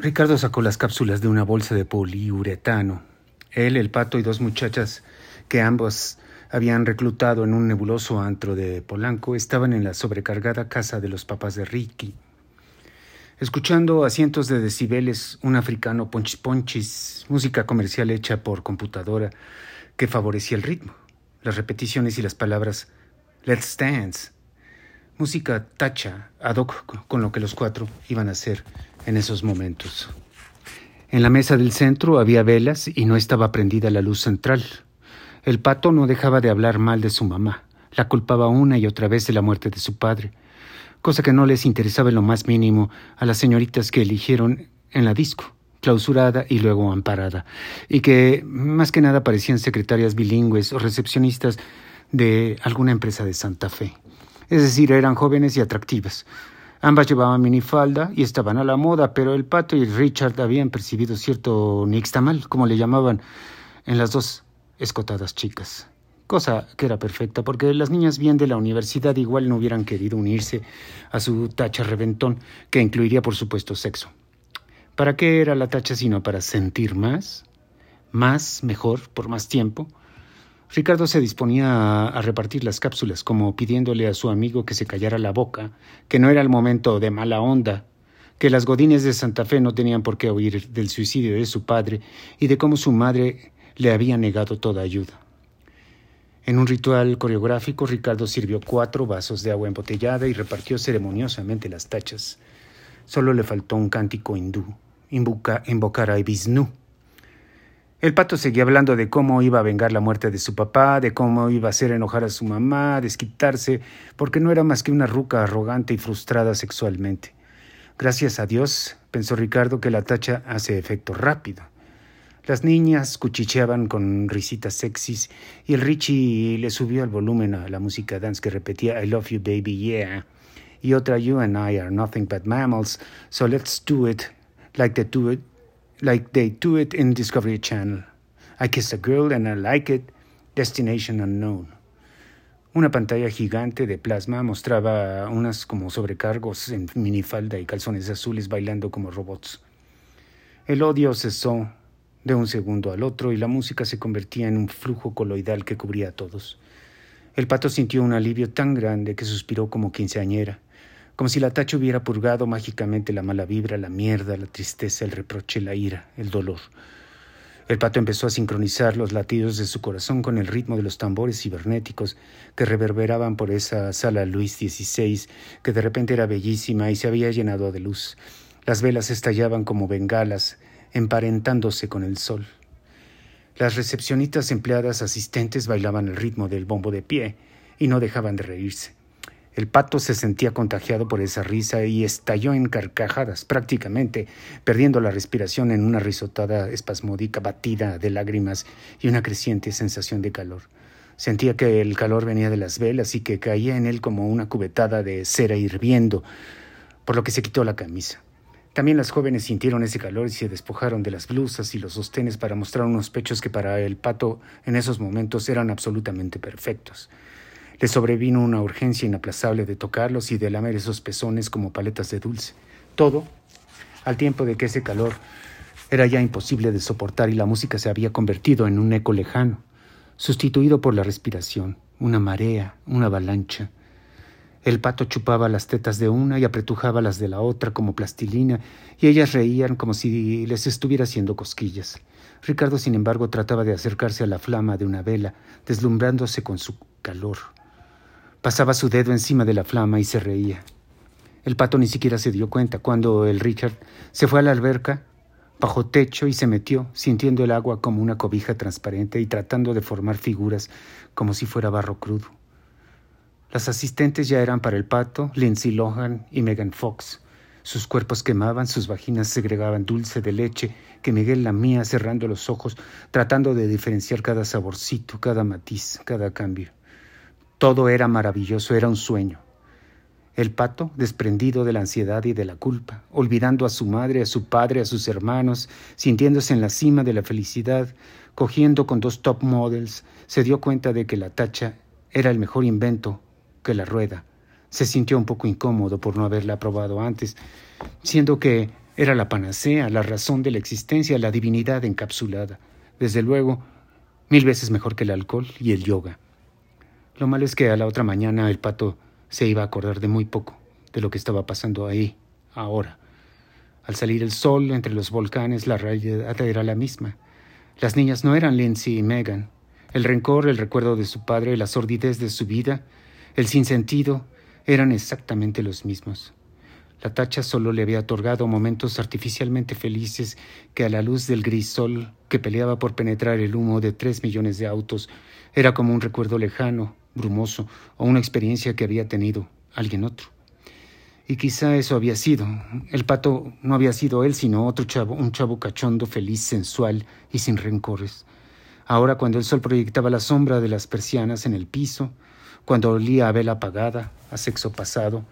Ricardo sacó las cápsulas de una bolsa de poliuretano. Él, el pato y dos muchachas que ambos habían reclutado en un nebuloso antro de Polanco estaban en la sobrecargada casa de los papás de Ricky. Escuchando a cientos de decibeles un africano ponchis ponchis, música comercial hecha por computadora que favorecía el ritmo, las repeticiones y las palabras Let's Dance. Música tacha, ad hoc con lo que los cuatro iban a hacer en esos momentos. En la mesa del centro había velas y no estaba prendida la luz central. El pato no dejaba de hablar mal de su mamá. La culpaba una y otra vez de la muerte de su padre cosa que no les interesaba en lo más mínimo a las señoritas que eligieron en la disco, clausurada y luego amparada, y que más que nada parecían secretarias bilingües o recepcionistas de alguna empresa de Santa Fe. Es decir, eran jóvenes y atractivas. Ambas llevaban minifalda y estaban a la moda, pero el pato y Richard habían percibido cierto nixtamal, como le llamaban, en las dos escotadas chicas cosa que era perfecta, porque las niñas bien de la universidad igual no hubieran querido unirse a su tacha reventón, que incluiría por supuesto sexo. ¿Para qué era la tacha sino para sentir más? Más, mejor, por más tiempo. Ricardo se disponía a, repartir las cápsulas, como pidiéndole a su amigo que se callara la boca, que no era el momento de mala onda, que las godines de Santa Fe no tenían por qué oír del suicidio de su padre y de cómo su madre le había negado toda ayuda. En un ritual coreográfico, Ricardo sirvió cuatro vasos de agua embotellada y repartió ceremoniosamente las tachas. Solo le faltó un cántico hindú, invocar a Vishnu. El pato seguía hablando de cómo iba a vengar la muerte de su papá, de cómo iba a hacer enojar a su mamá, desquitarse, porque no era más que una ruca arrogante y frustrada sexualmente. Gracias a Dios, pensó Ricardo, que la tacha hace efecto rápido. Las niñas cuchicheaban con risitas sexys y el Richie le subió el volumen a la música dance que repetía I love you baby yeah y otra You and I are nothing but mammals, so let's do it like they do it like they do it in Discovery Channel. I kissed a girl and I like it. Destination unknown. Una pantalla gigante de plasma mostraba unas como sobrecargos en minifalda y calzones azules bailando como robots. El odio cesó de un segundo al otro y la música se convertía en un flujo coloidal que cubría a todos. El pato sintió un alivio tan grande que suspiró como quinceañera, como si la tacha hubiera purgado mágicamente la mala vibra, la mierda, la tristeza, el reproche, la ira, el dolor. El pato empezó a sincronizar los latidos de su corazón con el ritmo de los tambores cibernéticos que reverberaban por esa sala Luis XVI, que de repente era bellísima y se había llenado de luz. Las velas estallaban como bengalas, emparentándose con el sol. Las recepcionistas empleadas asistentes bailaban el ritmo del bombo de pie y no dejaban de reírse. El pato se sentía contagiado por esa risa y estalló en carcajadas, prácticamente perdiendo la respiración en una risotada espasmódica batida de lágrimas y una creciente sensación de calor. Sentía que el calor venía de las velas y que caía en él como una cubetada de cera hirviendo, por lo que se quitó la camisa. También las jóvenes sintieron ese calor y se despojaron de las blusas y los sostenes para mostrar unos pechos que para el pato en esos momentos eran absolutamente perfectos. Le sobrevino una urgencia inaplazable de tocarlos y de lamer esos pezones como paletas de dulce. Todo, al tiempo de que ese calor era ya imposible de soportar y la música se había convertido en un eco lejano, sustituido por la respiración, una marea, una avalancha, el pato chupaba las tetas de una y apretujaba las de la otra como plastilina, y ellas reían como si les estuviera haciendo cosquillas. Ricardo, sin embargo, trataba de acercarse a la flama de una vela, deslumbrándose con su calor. Pasaba su dedo encima de la flama y se reía. El pato ni siquiera se dio cuenta cuando el Richard se fue a la alberca, bajo techo y se metió, sintiendo el agua como una cobija transparente y tratando de formar figuras como si fuera barro crudo. Las asistentes ya eran para el pato, Lindsay Lohan y Megan Fox. Sus cuerpos quemaban, sus vaginas segregaban dulce de leche que Miguel lamía cerrando los ojos, tratando de diferenciar cada saborcito, cada matiz, cada cambio. Todo era maravilloso, era un sueño. El pato, desprendido de la ansiedad y de la culpa, olvidando a su madre, a su padre, a sus hermanos, sintiéndose en la cima de la felicidad, cogiendo con dos top models, se dio cuenta de que la tacha era el mejor invento que la rueda. Se sintió un poco incómodo por no haberla probado antes, siendo que Era la panacea, la razón de la existencia, la divinidad encapsulada. Desde luego, mil veces mejor que el alcohol y el yoga. Lo malo es que a la otra mañana el pato se iba a acordar de muy poco de lo que estaba pasando ahí, ahora. Al salir el sol entre los volcanes, la realidad era la misma. Las niñas no eran Lindsay y Megan. El rencor, el recuerdo de su padre, la sordidez de su vida, el sinsentido, eran exactamente los mismos. La tacha solo le había otorgado momentos artificialmente felices que a la luz del gris sol que peleaba por penetrar el humo de tres millones de autos era como un recuerdo lejano, brumoso o una experiencia que había tenido alguien otro. Y quizá eso había sido. El pato no había sido él, sino otro chavo, un chavo cachondo, feliz, sensual y sin rencores. Ahora, cuando el sol proyectaba la sombra de las persianas en el piso, cuando olía a vela apagada, a sexo pasado,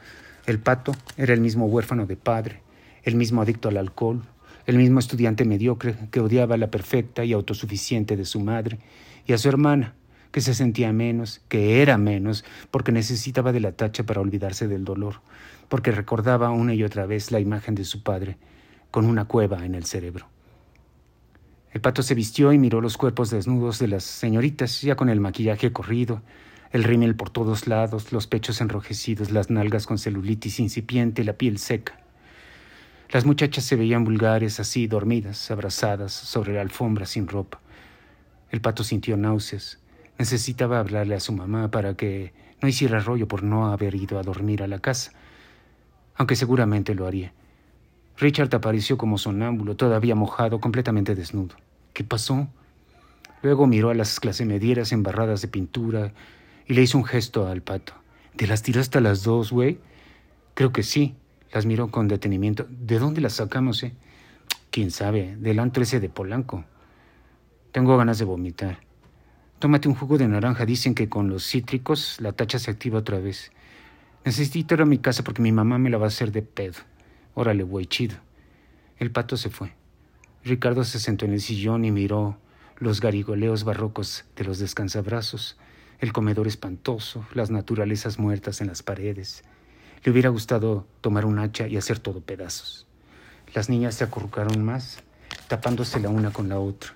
el pato era el mismo huérfano de padre, el mismo adicto al alcohol, el mismo estudiante mediocre que odiaba a la perfecta y autosuficiente de su madre y a su hermana, que se sentía menos, que era menos, porque necesitaba de la tacha para olvidarse del dolor, porque recordaba una y otra vez la imagen de su padre, con una cueva en el cerebro. El pato se vistió y miró los cuerpos desnudos de las señoritas, ya con el maquillaje corrido, el rímel por todos lados, los pechos enrojecidos, las nalgas con celulitis incipiente, la piel seca. Las muchachas se veían vulgares así, dormidas, abrazadas, sobre la alfombra sin ropa. El pato sintió náuseas. Necesitaba hablarle a su mamá para que no hiciera rollo por no haber ido a dormir a la casa, aunque seguramente lo haría. Richard apareció como sonámbulo, todavía mojado, completamente desnudo. ¿Qué pasó? Luego miró a las clasemedieras embarradas de pintura y le hizo un gesto al pato. ¿Te las tiraste a las dos, güey? Creo que sí. Las miró con detenimiento. ¿De dónde las sacamos, eh? Quién sabe, del antro ese de Polanco. Tengo ganas de vomitar. Tómate un jugo de naranja. Dicen que con los cítricos la tacha se activa otra vez. Necesito ir a mi casa porque mi mamá me la va a hacer de pedo. Órale, güey, chido. El pato se fue. Ricardo se sentó en el sillón y miró los garigoleos barrocos de los descansabrazos, el comedor espantoso, las naturalezas muertas en las paredes. Le hubiera gustado tomar un hacha y hacer todo pedazos. Las niñas se acurrucaron más, tapándose la una con la otra.